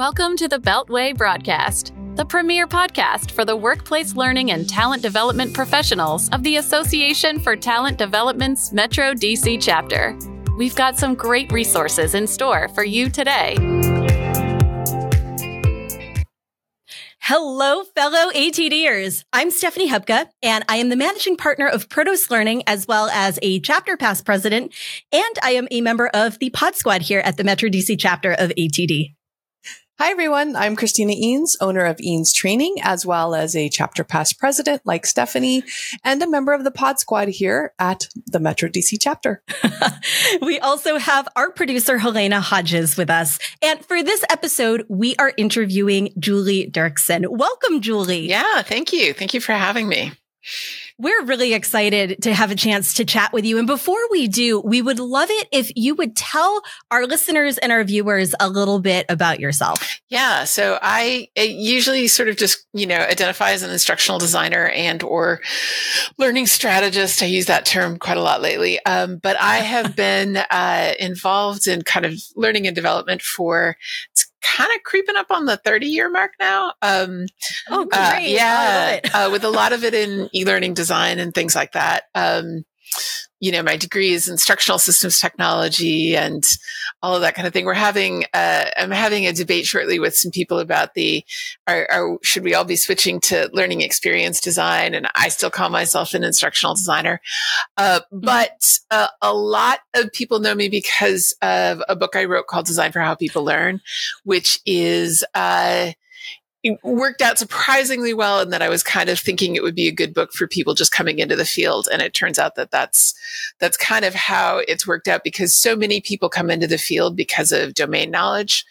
Welcome to the Beltway broadcast, the premier podcast for the workplace learning and talent development professionals of the Association for Talent Development's Metro DC chapter. We've got some great resources in store for you today. Hello, fellow ATDers. I'm Stephanie Hubka, and I am the managing partner of Protos Learning, as well as a chapter past president, and I am a member of the Pod Squad here at the Metro DC chapter of ATD. Hi, everyone. I'm Christina Eanes, owner of Eanes Training, as well as a chapter past president like Stephanie and a member of the pod squad here at the Metro DC chapter. we also have our producer, Halyna Hodges, with us. And for this episode, we are interviewing Julie Dirksen. Welcome, Julie. Yeah, thank you. Thank you for having me. We're really excited to have a chance to chat with you. And before we do, we would love it if you would tell our listeners and our viewers a little bit about yourself. Yeah. So I usually sort of just, you know, identify as an instructional designer and or learning strategist. I use that term quite a lot lately. Um, but I have been uh, involved in kind of learning and development for kind of creeping up on the 30 year mark now. Um, oh, uh, great. Uh, yeah. uh, with a lot of it in e-learning design and things like that. Um, you know, my degree is instructional systems technology and all of that kind of thing. We're having, uh, I'm having a debate shortly with some people about the, are, are, should we all be switching to learning experience design? And I still call myself an instructional designer. Uh, mm-hmm. but uh, a lot of people know me because of a book I wrote called Design for How People Learn, which is, uh, worked out surprisingly well and that I was kind of thinking it would be a good book for people just coming into the field. And it turns out that that's that's kind of how it's worked out because so many people come into the field because of domain knowledge.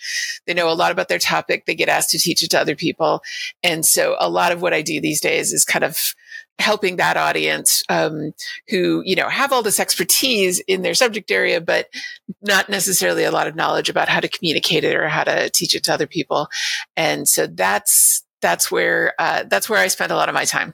They know a lot about their topic. They get asked to teach it to other people. And so a lot of what I do these days is kind of helping that audience um, who you know have all this expertise in their subject area but not necessarily a lot of knowledge about how to communicate it or how to teach it to other people. And so that's that's where uh, that's where i spend a lot of my time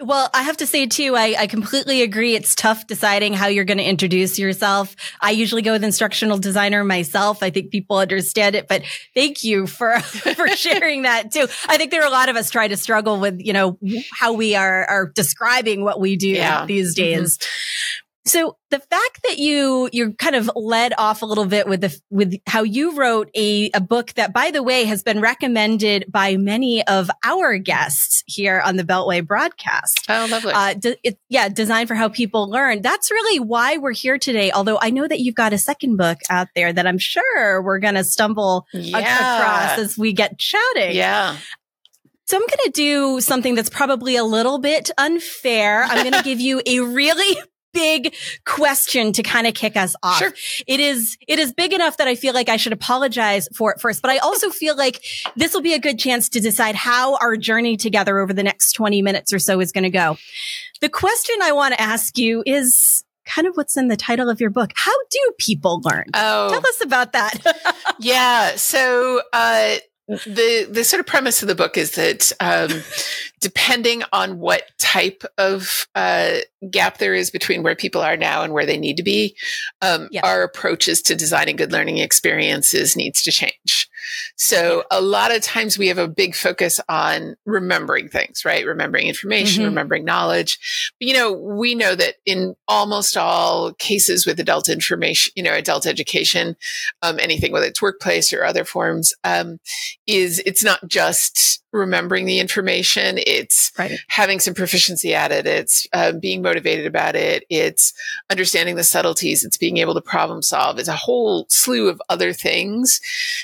well, I have to say too, I, I completely agree. It's tough deciding how you're going to introduce yourself. I usually go with instructional designer myself. I think people understand it, but thank you for, for sharing that too. I think there are a lot of us try to struggle with, you know, how we are, are describing what we do yeah. these mm-hmm. days. Mm-hmm. So the fact that you you're kind of led off a little bit with the with how you wrote a a book that by the way has been recommended by many of our guests here on the Beltway broadcast. Oh, lovely. Uh, de- it, yeah, designed for how people learn. That's really why we're here today. Although I know that you've got a second book out there that I'm sure we're going to stumble yeah. across as we get chatting. Yeah. So I'm going to do something that's probably a little bit unfair. I'm going to give you a really big question to kind of kick us off. Sure. It is, it is big enough that I feel like I should apologize for it first, but I also feel like this will be a good chance to decide how our journey together over the next 20 minutes or so is going to go. The question I want to ask you is, kind of what's in the title of your book. How do people learn? Oh, tell us about that. yeah. So, uh, the the sort of premise of the book is that um, depending on what type of uh, gap there is between where people are now and where they need to be, um, yep. our approaches to designing good learning experiences needs to change. So a lot of times we have a big focus on remembering things, right? Remembering information, mm-hmm. remembering knowledge. But, you know, we know that in almost all cases with adult information, you know, adult education, um, anything, whether it's workplace or other forms, um, is it's not just remembering the information. It's right. having some proficiency at it. It's uh, being motivated about it. It's understanding the subtleties. It's being able to problem solve. It's a whole slew of other things.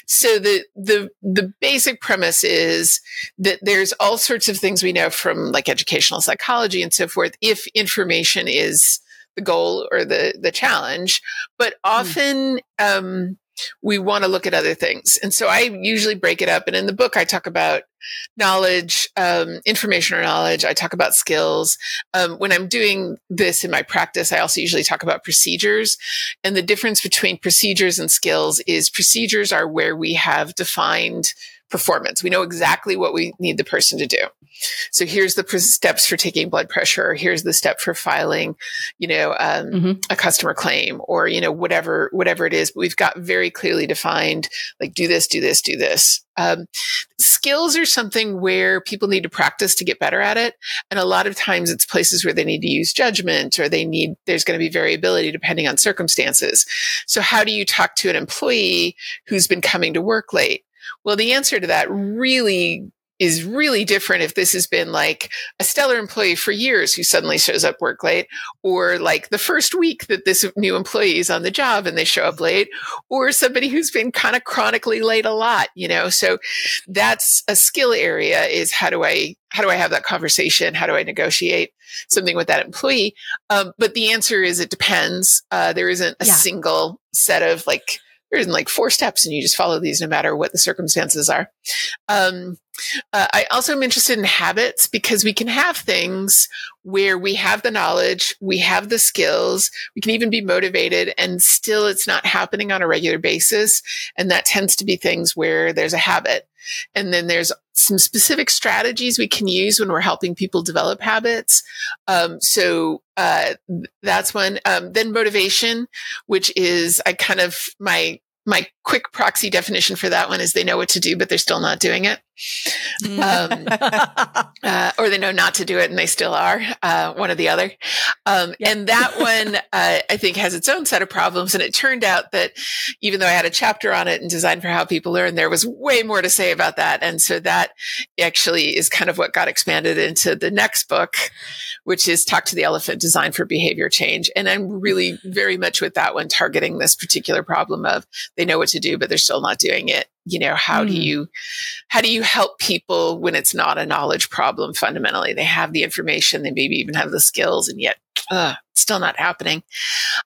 So the, the, the basic premise is that there's all sorts of things we know from like educational psychology and so forth. If information is the goal or the, the challenge, but hmm. often, mm. um, we want to look at other things. And so I usually break it up. And in the book, I talk about knowledge, um, information or knowledge. I talk about skills. Um, when I'm doing this in my practice, I also usually talk about procedures. And the difference between procedures and skills is procedures are where we have defined performance. We know exactly what we need the person to do. So here's the steps for taking blood pressure. Here's the step for filing, you know, um, mm-hmm. a customer claim or, you know, whatever, whatever it is. But we've got very clearly defined, like do this, do this, do this. Um, skills are something where people need to practice to get better at it. And a lot of times it's places where they need to use judgment or they need, there's going to be variability depending on circumstances. So how do you talk to an employee who's been coming to work late? Well, the answer to that really is really different if this has been like a stellar employee for years who suddenly shows up work late or like the first week that this new employee is on the job and they show up late or somebody who's been kind of chronically late a lot, you know? So that's a skill area is how do I, how do I have that conversation? How do I negotiate something with that employee? Um, but the answer is it depends. Uh, there isn't a yeah. single set of like, there's like four steps and you just follow these no matter what the circumstances are. Um, uh, I also am interested in habits because we can have things where we have the knowledge, we have the skills, we can even be motivated and still it's not happening on a regular basis. And that tends to be things where there's a habit. And then there's some specific strategies we can use when we're helping people develop habits. Um, so uh, that's one. Um, then motivation, which is I kind of my my quick proxy definition for that one is they know what to do, but they're still not doing it. Um, uh, or they know not to do it and they still are, uh, one or the other. Um. And that one, uh, I think has its own set of problems. And it turned out that even though I had a chapter on it and Design for How People Learn, there was way more to say about that. And so that actually is kind of what got expanded into the next book, which is Talk to the Elephant Design for Behavior Change. And I'm really very much with that one targeting this particular problem of they know what to do, but they're still not doing it. You know, how mm. do hmm. you, how do you help people when it's not a knowledge problem fundamentally? They have the information, they maybe even have the skills, and yet uh, still not happening.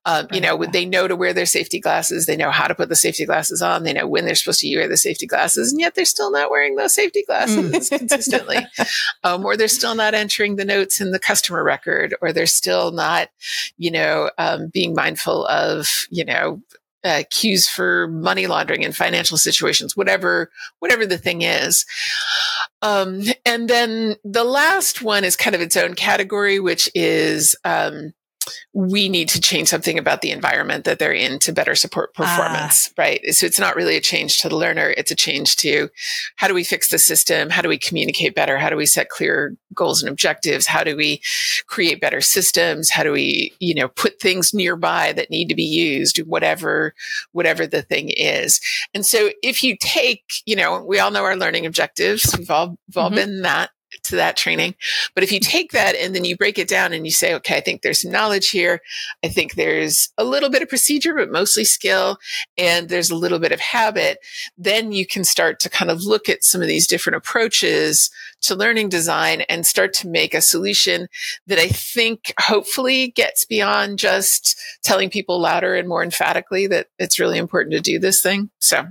Um, you know, they know to wear their safety glasses. They know how to put the safety glasses on. They know when they're supposed to wear the safety glasses, and yet they're still not wearing those safety glasses mm. consistently. Um, or they're still not entering the notes in the customer record, or they're still not, you know, um, being mindful of, you know, uh, cues for money laundering and financial situations, whatever, whatever the thing is. Um, and then the last one is kind of its own category, which is, um, we need to change something about the environment that they're in to better support ah. performance, ah. right? So it's not really a change to the learner. It's a change to how do we fix the system? How do we communicate better? How do we set clear goals and objectives? How do we create better systems? How do we, you know, put things nearby that need to be used, whatever, whatever the thing is. And so if you take, you know, we all know our learning objectives. We've all, we've all mm-hmm. been that to that training. But if you take that and then you break it down and you say, okay, I think there's some knowledge here. I think there's a little bit of procedure, but mostly skill. And there's a little bit of habit. Then you can start to kind of look at some of these different approaches to learning design and start to make a solution that I think hopefully gets beyond just telling people louder and more emphatically that it's really important to do this thing. So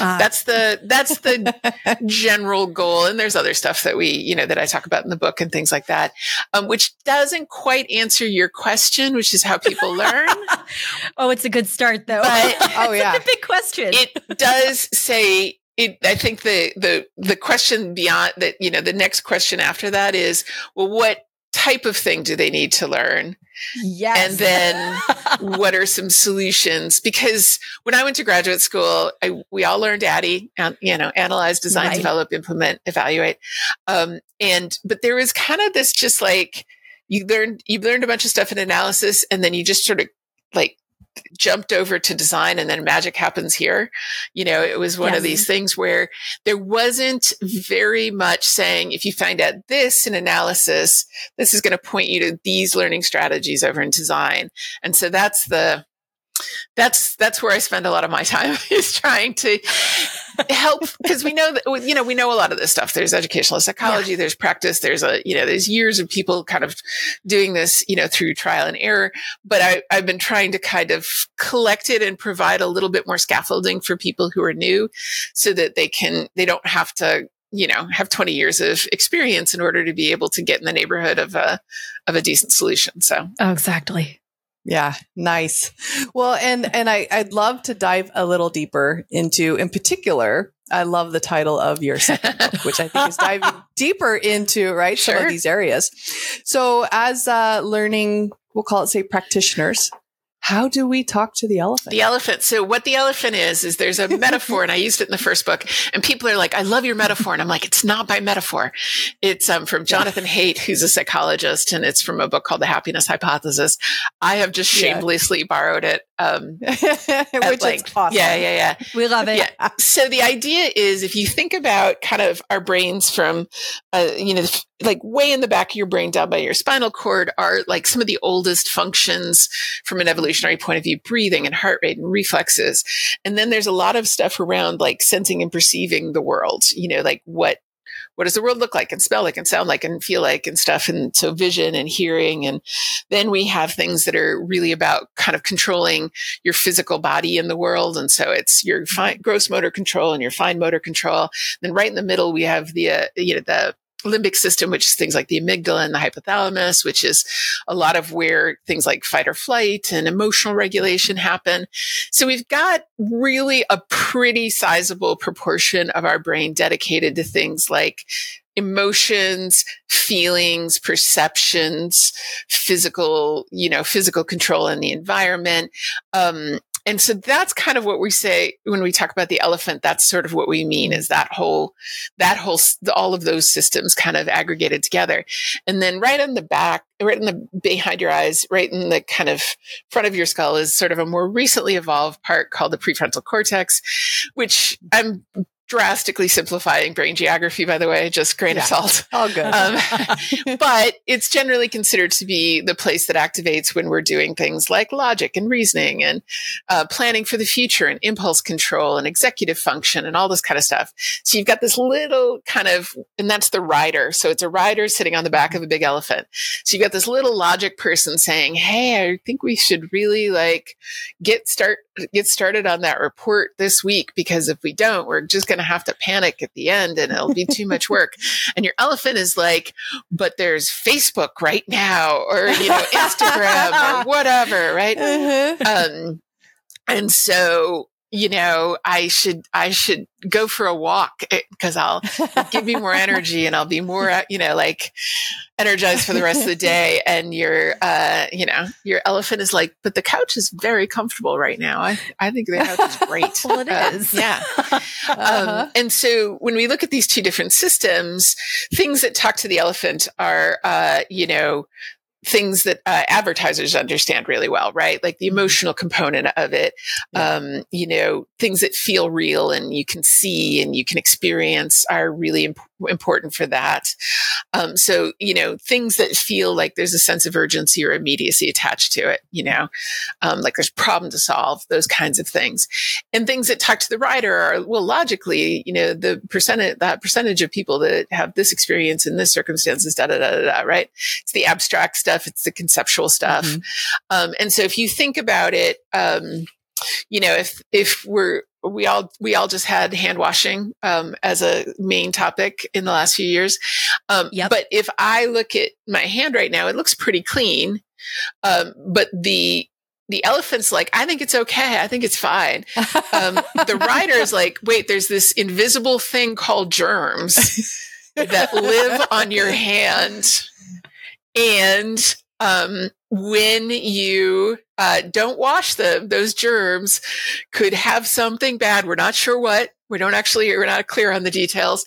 uh, that's the that's the general goal. And there's other stuff that we you know that i talk about in the book and things like that um, which doesn't quite answer your question which is how people learn. Oh it's a good start though. But, oh yeah. a big question. It does say it, I think the the the question beyond that, you know, the next question after that is, well, what type of thing do they need to learn? Yes. And then what are some solutions? Because when I went to graduate school, I, we all learned ADDIE, you know, analyze, design, right. develop, implement, evaluate. Um, and, but there was kind of this just like, you learned, you learned a bunch of stuff in analysis and then you just sort of like jumped over to design and then magic happens here. You know, it was one yes. of these things where there wasn't very much saying, if you find out this in analysis, this is going to point you to these learning strategies over in design. And so that's the, that's that's where I spend a lot of my time is trying to help because we know that you know we know a lot of this stuff. There's educational psychology, yeah. there's practice, there's a you know there's years of people kind of doing this you know through trial and error. But I, I've been trying to kind of collect it and provide a little bit more scaffolding for people who are new, so that they can they don't have to you know have 20 years of experience in order to be able to get in the neighborhood of a of a decent solution. So oh, exactly. Yeah, nice. Well, and and I I'd love to dive a little deeper into in particular I love the title of your second book, which I think is diving deeper into right Sure. some of these areas. So, as uh, learning, we'll call it say practitioners, how do we talk to the elephant? The elephant. So what the elephant is, is there's a metaphor and I used it in the first book and people are like, I love your metaphor. And I'm like, it's not by metaphor. It's um, from Jonathan Haidt, who's a psychologist and it's from a book called The Happiness Hypothesis. I have just Yeah. shamelessly borrowed it. Um, which at is awesome. Yeah, yeah, yeah. We love it. Yeah. So the idea is if you think about kind of our brains from, uh, you know, like way in the back of your brain down by your spinal cord are like some of the oldest functions from an evolutionary point of view, breathing and heart rate and reflexes. And then there's a lot of stuff around like sensing and perceiving the world, you know, like what, what does the world look like and smell like and sound like and feel like and stuff? And so vision and hearing. And then we have things that are really about kind of controlling your physical body in the world. And so it's your fine, gross motor control and your fine motor control. Then right in the middle, we have the, uh, you know, the limbic system, which is things like the amygdala and the hypothalamus, which is a lot of where things like fight or flight and emotional regulation happen. So we've got really a pretty sizable proportion of our brain dedicated to things like emotions, feelings, perceptions, physical, you know, physical control in the environment. Um, and so that's kind of what we say when we talk about the elephant. That's sort of what we mean is that whole, that whole, all of those systems kind of aggregated together. And then right on the back, right in the behind your eyes, right in the kind of front of your skull is sort of a more recently evolved part called the prefrontal cortex, which I'm drastically simplifying brain geography, by the way, just grain Yeah. of salt. All good. Um, but it's generally considered to be the place that activates when we're doing things like logic and reasoning and uh, planning for the future and impulse control and executive function and all this kind of stuff. So you've got this little kind of, and that's the rider. So it's a rider sitting on the back of a big elephant. So you've got this little logic person saying, Hey, I think we should really like get start, get started on that report this week because if we don't, we're just going to have to panic at the end and it'll be too much work. And your elephant is like, but there's Facebook right now or, you know, Instagram or whatever, right? Uh-huh. Um, and so, you know, I should, I should go for a walk because I'll give me more energy and I'll be more, uh, you know, like energized for the rest of the day. And your, uh, you know, your elephant is like, but the couch is very comfortable right now. I, I think the couch is great. Well, it Uh, is. yeah. Uh-huh. Um, and so when we look at these two different systems, things that talk to the elephant are, uh, you know, things that uh, advertisers understand really well, right? Like the emotional component of it, um, you know, things that feel real and you can see and you can experience are really imp- important for that. Um, so, you know, things that feel like there's a sense of urgency or immediacy attached to it, you know, um, like there's problem to solve, those kinds of things. And things that talk to the rider are, well, logically, you know, the percentage, that percentage of people that have this experience in this circumstances, da da da da, da right? It's the abstract stuff. It's the conceptual stuff. Mhm. Um, and so if you think about it, um, you know, if, if we're, we all, we all just had hand washing, um, as a main topic in the last few years. Um, Yep. but if I look at my hand right now, it looks pretty clean. Um, but the, the elephant's like, I think it's okay. I think it's fine. Um, the rider is like, wait, there's this invisible thing called germs that live on your hand. And um, when you uh, don't wash them, those germs could have something bad. We're not sure what. We don't actually, we're not clear on the details,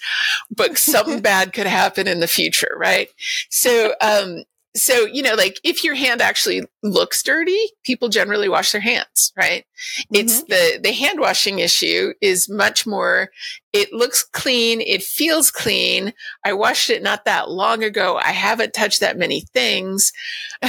but something bad could happen in the future, right? So, um, so, you know, like if your hand actually looks dirty, people generally wash their hands, right? It's mm-hmm. the, the hand washing issue is much more, it looks clean. It feels clean. I washed it not that long ago. I haven't touched that many things.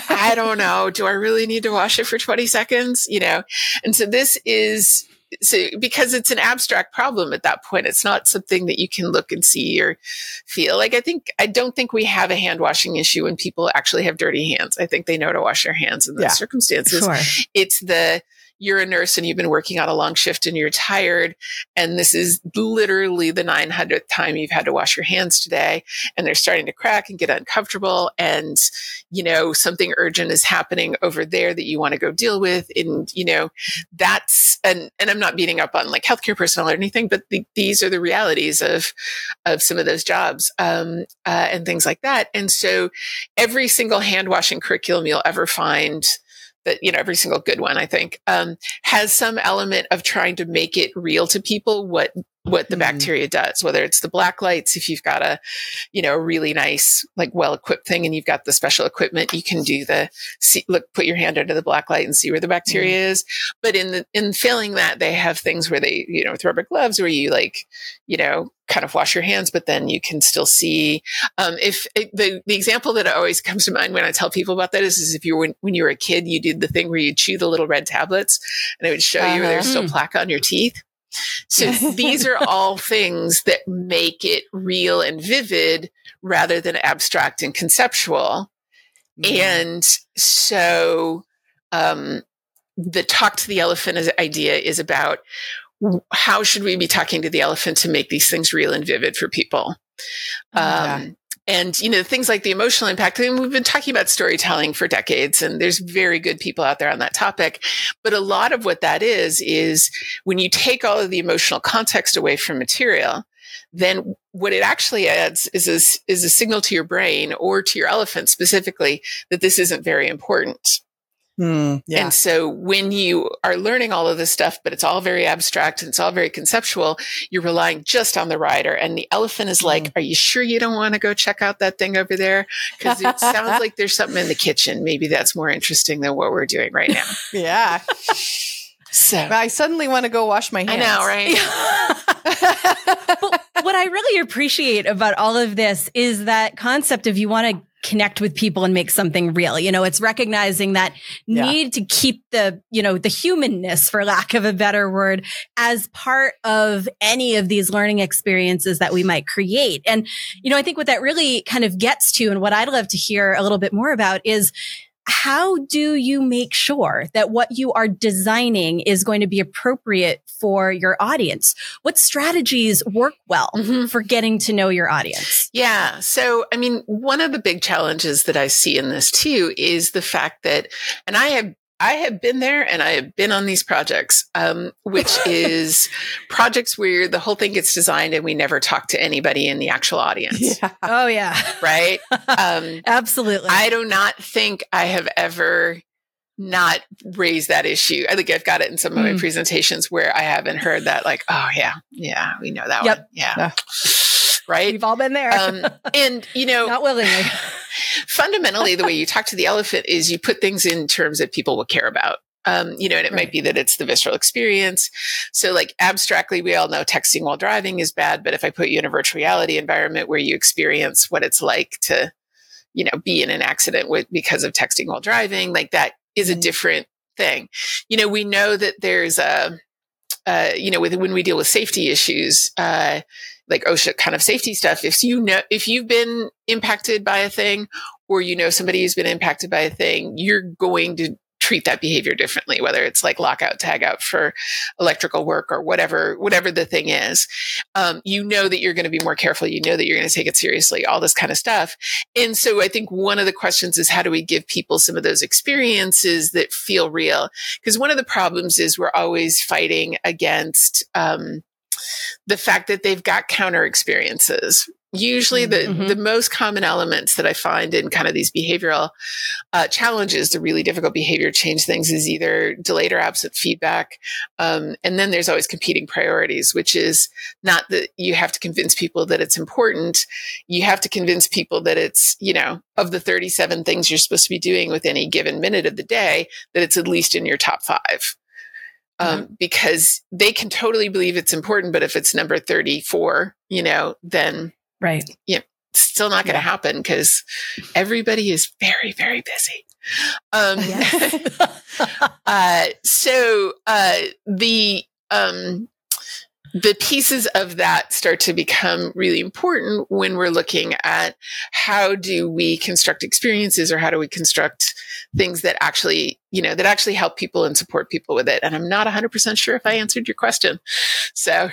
I don't know. Do I really need to wash it for 20 seconds? You know? And so this is, so because it's an abstract problem at that point, it's not something that you can look and see or feel. Like I think I don't think we have a hand washing issue when people actually have dirty hands. I think they know to wash their hands in those Yeah. circumstances. Sure. It's the you're a nurse and you've been working on a long shift and you're tired. And this is literally the 900th time you've had to wash your hands today. And they're starting to crack and get uncomfortable. And, you know, something urgent is happening over there that you want to go deal with. And, you know, that's, and, and I'm not beating up on like healthcare personnel or anything, but the, these are the realities of, of some of those jobs, um, uh, and things like that. And so every single hand washing curriculum you'll ever find that you know every single good one i think um, has some element of trying to make it real to people what what the mm-hmm. bacteria does whether it's the black lights if you've got a you know really nice like well equipped thing and you've got the special equipment you can do the see, look put your hand under the black light and see where the bacteria mm-hmm. is but in the in failing that they have things where they you know with rubber gloves where you like you know kind of wash your hands, but then you can still see. Um, if it, the the example that always comes to mind when I tell people about that is, is if you were when, when, you were a kid, you did the thing where you chew the little red tablets, and it would show uh-huh. you there's still plaque on your teeth. So these are all things that make it real and vivid rather than abstract and conceptual. Mm-hmm. And so um, the talk to the elephant idea is about how should we be talking to the elephant to make these things real and vivid for people? Um, And, you know, things like the emotional impact. I mean, we've been talking about storytelling for decades and there's very good people out there on that topic. But a lot of what that is, is when you take all of the emotional context away from material, then what it actually adds is a, is a signal to your brain or to your elephant specifically that this isn't very important. Mm, yeah. And so when you are learning all of this stuff, but it's all very abstract and it's all very conceptual, you're relying just on the rider. And the elephant is like, mm. Are you sure you don't want to go check out that thing over there? Because it sounds like there's something in the kitchen. Maybe that's more interesting than what we're doing right now. yeah. So I suddenly want to go wash my hands. I know, right? what I really appreciate about all of this is that concept of you want to connect with people and make something real. You know, it's recognizing that yeah. need to keep the, you know, the humanness, for lack of a better word, as part of any of these learning experiences that we might create. And, you know, I think what that really kind of gets to and what I'd love to hear a little bit more about is how do you make sure that what you are designing is going to be appropriate for your audience? What strategies work well mm-hmm. for getting to know your audience? Yeah. So, I mean, one of the big challenges that I see in this too is the fact that, and I have I have been there and I have been on these projects, um, which is projects where the whole thing gets designed and we never talk to anybody in the actual audience. Yeah. Oh, yeah. Right. Um, Absolutely. I do not think I have ever not raised that issue. I think I've got it in some of my mm. presentations where I haven't heard that, like, oh, yeah, yeah, we know that yep. one. Yeah. yeah. Right. We've all been there. um, and, you know, not willingly fundamentally, the way you talk to the elephant is you put things in terms that people will care about. Um, you know, and it right. might be that it's the visceral experience. So, like abstractly, we all know texting while driving is bad. But if I put you in a virtual reality environment where you experience what it's like to, you know, be in an accident with because of texting while driving, like that is mm-hmm. a different thing. You know, we know that there's a, uh, you know, with when we deal with safety issues, uh, like OSHA kind of safety stuff. If you know, if you've been impacted by a thing or you know somebody who's been impacted by a thing, you're going to treat that behavior differently, whether it's like lockout, tag out for electrical work or whatever, whatever the thing is. Um, you know that you're going to be more careful. You know that you're going to take it seriously, all this kind of stuff. And so I think one of the questions is how do we give people some of those experiences that feel real? Because one of the problems is we're always fighting against, um, the fact that they've got counter experiences. Usually, the, mm-hmm. the most common elements that I find in kind of these behavioral uh, challenges, the really difficult behavior change things, is either delayed or absent feedback. Um, and then there's always competing priorities, which is not that you have to convince people that it's important. You have to convince people that it's, you know, of the 37 things you're supposed to be doing with any given minute of the day, that it's at least in your top five um, mm-hmm. because they can totally believe it's important. But if it's number 34, you know, then, right. Yeah. Still not going to yeah. happen because everybody is very, very busy. Um, yes. uh, so, uh, the, um, the pieces of that start to become really important when we're looking at how do we construct experiences or how do we construct things that actually, you know, that actually help people and support people with it. And I'm not 100% sure if I answered your question. So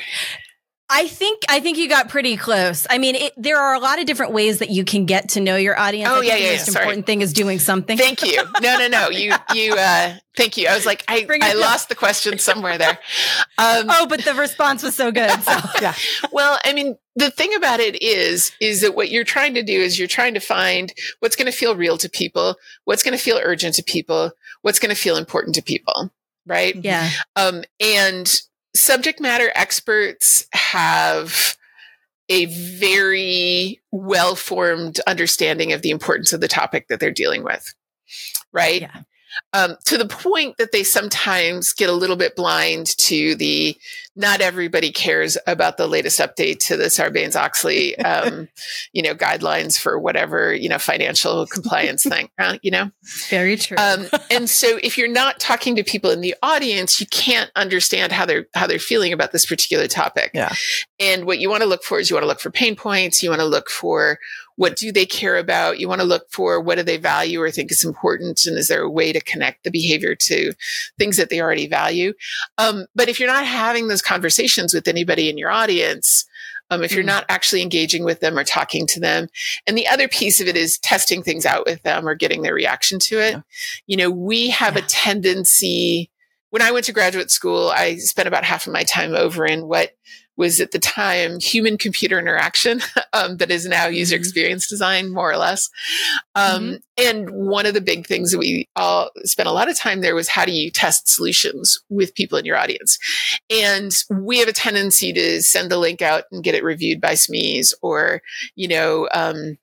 I think I think you got pretty close. I mean, it, there are a lot of different ways that you can get to know your audience. Oh yeah, yeah. The most yeah, important thing is doing something. Thank you. No, no, no. You, you. uh Thank you. I was like, I, I lost the question somewhere there. Um, oh, but the response was so good. So. yeah. Well, I mean, the thing about it is, is that what you're trying to do is you're trying to find what's going to feel real to people, what's going to feel urgent to people, what's going to feel important to people, right? Yeah. Um, and subject matter experts have a very well formed understanding of the importance of the topic that they're dealing with. Right. Yeah um, to the point that they sometimes get a little bit blind to the not everybody cares about the latest update to the Sarbanes Oxley, um, you know, guidelines for whatever you know financial compliance thing. Uh, you know, very true. Um, and so, if you're not talking to people in the audience, you can't understand how they're how they're feeling about this particular topic. Yeah. And what you want to look for is you want to look for pain points. You want to look for what do they care about? You want to look for what do they value or think is important? And is there a way to connect the behavior to things that they already value? Um, but if you're not having those conversations with anybody in your audience, um, if you're mm. not actually engaging with them or talking to them. And the other piece of it is testing things out with them or getting their reaction to it. Yeah. You know, we have yeah. a tendency, when I went to graduate school, I spent about half of my time over in what was at the time human computer interaction um, that is now user mm-hmm. experience design, more or less. Um, mm-hmm. And one of the big things that we all spent a lot of time there was how do you test solutions with people in your audience? And we have a tendency to send the link out and get it reviewed by SMEs or, you know, um,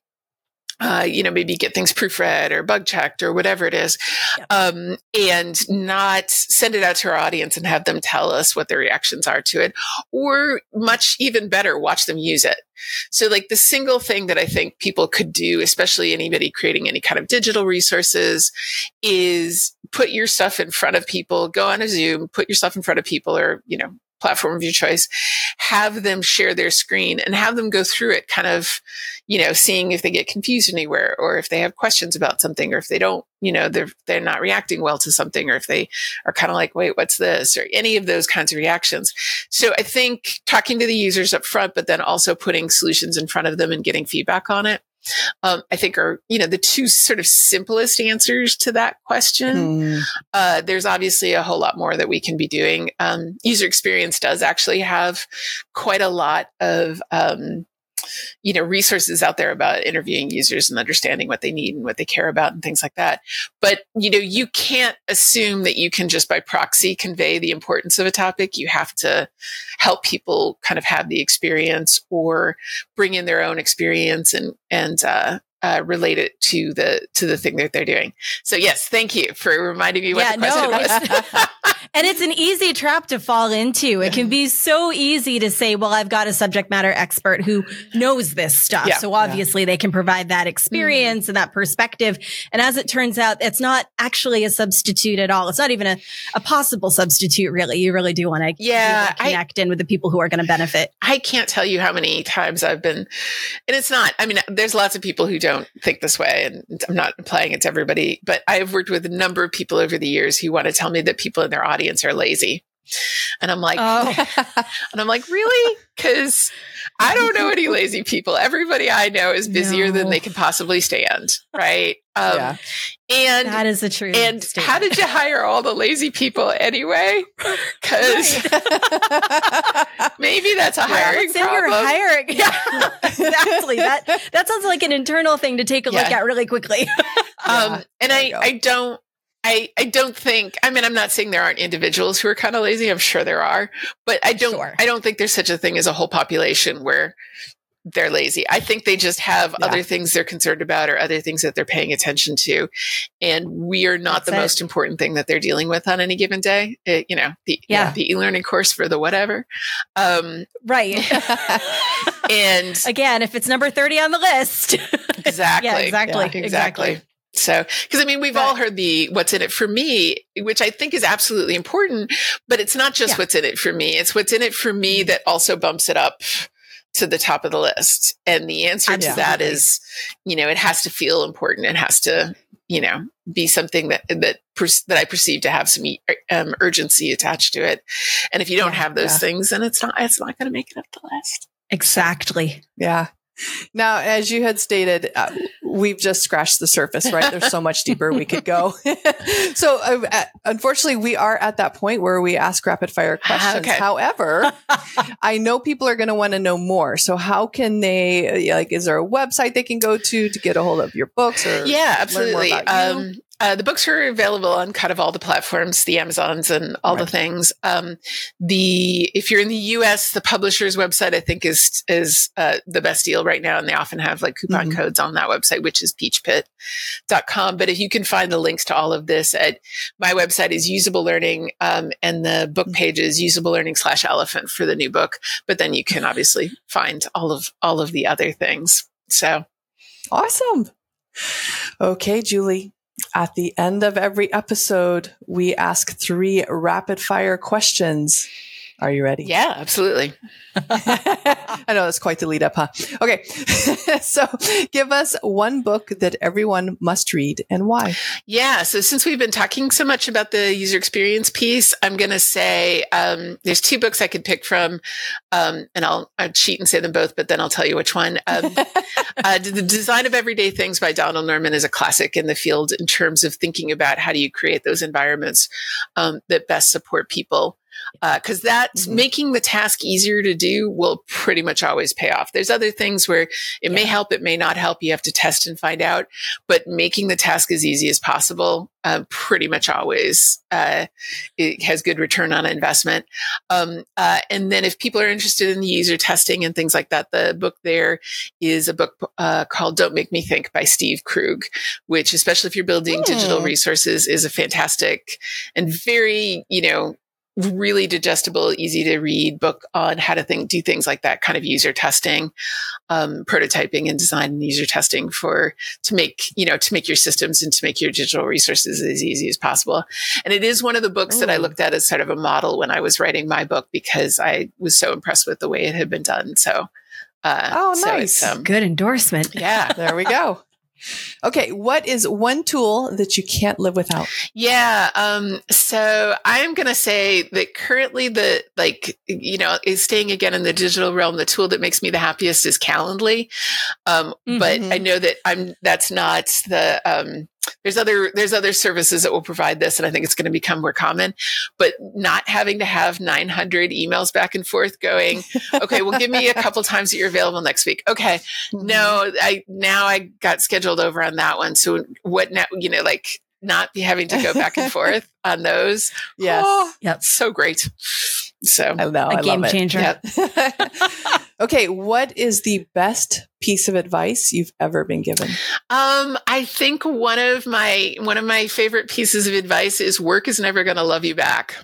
uh, you know, maybe get things proofread or bug checked or whatever it is, yep. um, and not send it out to our audience and have them tell us what their reactions are to it, or much even better, watch them use it. So, like the single thing that I think people could do, especially anybody creating any kind of digital resources, is put your stuff in front of people. Go on a Zoom, put yourself in front of people, or you know, platform of your choice, have them share their screen and have them go through it kind of, you know, seeing if they get confused anywhere or if they have questions about something or if they don't, you know, they're, they're not reacting well to something or if they are kind of like, wait, what's this? Or any of those kinds of reactions. So I think talking to the users up front, but then also putting solutions in front of them and getting feedback on it um, I think are, you know, the two sort of simplest answers to that question. Mm. Uh, there's obviously a whole lot more that we can be doing. Um, user experience does actually have quite a lot of, um, you know, resources out there about interviewing users and understanding what they need and what they care about and things like that. But, you know, you can't assume that you can just by proxy convey the importance of a topic. You have to help people kind of have the experience or bring in their own experience and, and, uh, uh, relate it to the to the thing that they're doing. So yes, thank you for reminding me what yeah, the question no, was. and it's an easy trap to fall into. It can be so easy to say, "Well, I've got a subject matter expert who knows this stuff, yeah, so obviously yeah. they can provide that experience mm-hmm. and that perspective." And as it turns out, it's not actually a substitute at all. It's not even a, a possible substitute, really. You really do want to yeah connect I, in with the people who are going to benefit. I can't tell you how many times I've been, and it's not. I mean, there's lots of people who don't don't think this way and I'm not applying it to everybody, but I've worked with a number of people over the years who want to tell me that people in their audience are lazy. And I'm like, oh. and I'm like, really? Cause I don't know any lazy people. Everybody I know is busier no. than they can possibly stand. Right. Um, yeah. And that is the truth. And statement. how did you hire all the lazy people anyway? Because maybe that's a hiring yeah, problem. You're hiring. Yeah, exactly. That that sounds like an internal thing to take a yeah. look at really quickly. um, and I, I don't I, I don't think I mean I'm not saying there aren't individuals who are kind of lazy. I'm sure there are, but I don't sure. I don't think there's such a thing as a whole population where they're lazy. I think they just have yeah. other things they're concerned about or other things that they're paying attention to. And we are not That's the it. most important thing that they're dealing with on any given day. It, you know, the, yeah. the e-learning course for the whatever. Um, right. and again, if it's number 30 on the list. exactly. yeah, exactly. Yeah, exactly. exactly. So, because I mean, we've Right. all heard the what's in it for me, which I think is absolutely important, but it's not just Yeah. what's in it for me. It's what's in it for me mm-hmm. that also bumps it up to the top of the list. And the answer to that is, you know, it has to feel important. It has to, mm-hmm. you know, be something that, that, that I perceive to have some er, um, urgency attached to it. And if you don't Yeah, have those yeah. things, then it's not, it's not going to make it up the list. Exactly. Yeah. Now, as you had stated, uh, we've just scratched the surface, right? There's so much deeper we could go. so, uh, uh, unfortunately, we are at that point where we ask rapid fire questions. Okay. However, I know people are going to want to know more. So, how can they, uh, like, is there a website they can go to to get a hold of your books or Yeah, absolutely. Um, uh, the books are available on kind of all the platforms, the Amazons and all the things. Um, the if you're in the U.S., the publisher's website I think is is uh, the best deal right now, and they often have like coupon Mhm. codes on that website, which is peachpit.com. But if you can find the links to all of this at my website is usable learning, um, and the book page is usable learning slash elephant for the new book. But then you can obviously find all of all of the other things. So Awesome. Okay, Julie. At the end of every episode, we ask three rapid fire questions. Are you ready? yeah, absolutely. I know that's quite the lead up, huh? Okay. so give us one book that everyone must read and why. Yeah. So since we've been talking so much about the user experience piece, I'm going to say um, there's two books I could pick from, um, and I'll, I'll cheat and say them both, but then I'll tell you which one. Um, uh, the Design of Everyday Things by Donald Norman is a classic in the field in terms of thinking about how do you create those environments um, that best support people. Because that's Mhm. making the task easier to do will pretty much always pay off. There's other things where it may help, it may not help. You have to test and find out but making the task as easy as possible uh, pretty much always uh, it has good return on investment um, uh, and then if people are interested in the user testing and things like that the book there is a book uh, called don't make me think by steve krug which especially if you're building digital Hmm. resources is a fantastic and very you know really digestible easy to read book on how to think do things like that kind of user testing um, prototyping and design and user testing for to make you know to make your systems and to make your digital resources as easy as possible and it is one of the books that i looked at as sort of a model when i was writing my book because i was so impressed with the way it had been done so uh, Oh, nice. it's, um, Good endorsement. yeah There we go. Okay. What is one tool that you can't live without? Yeah. Um, so I'm going to say that currently the, like, you know, is staying again in the digital realm. The tool that makes me the happiest is Calendly. Um, but Mhm. I know that I'm, that's not the, um, there's other, there's other services that will provide this. And I think it's going to become more common, but not having to have 900 emails back and forth going, okay, well, give me a couple times that you're available next week. Okay. Mm-hmm. No, I, now I got scheduled over on that one. So what now, you know, like, not be having to go back and forth on those. Yes. Oh, Yep. so great. So, I know. A I game love it. changer. yeah. okay. What is the best piece of advice you've ever been given? Um, I think one of my one of my favorite pieces of advice is work is never going to love you back.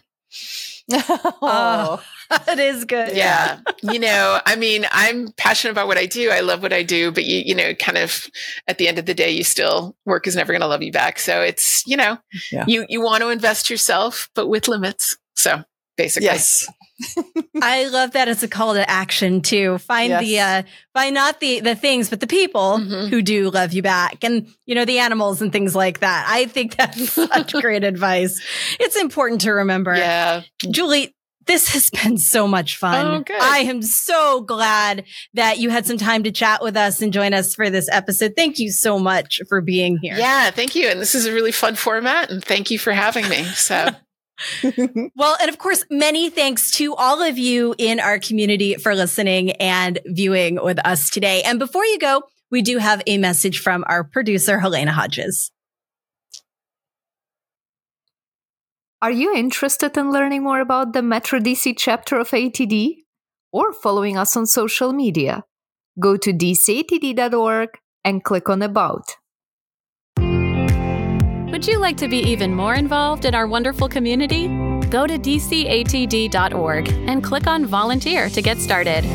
oh. it is good. Yeah. you know, I mean, I'm passionate about what I do. I love what I do, but you, you know, kind of at the end of the day, you still work is never going to love you back. So it's, you know, Yeah. you, you want to invest yourself, but with limits. So basically, Yes. I love that as a call to action too. Find the uh find not the the things, but the people Mhm. who do love you back and you know the animals and things like that. I think that's such great advice. It's important to remember. Yeah. Julie, this has been so much fun. Oh, good. I am so glad that you had some time to chat with us and join us for this episode. Thank you so much for being here. Yeah. Thank you. And this is a really fun format and thank you for having me. So Well, and of course, many thanks to all of you in our community for listening and viewing with us today. And before you go, we do have a message from our producer, Halyna Hodges. Are you interested in learning more about the Metro DC chapter of ATD or following us on social media? Go to dcatd.org and click on About. Would you like to be even more involved in our wonderful community? Go to dcatd.org and click on Volunteer to get started.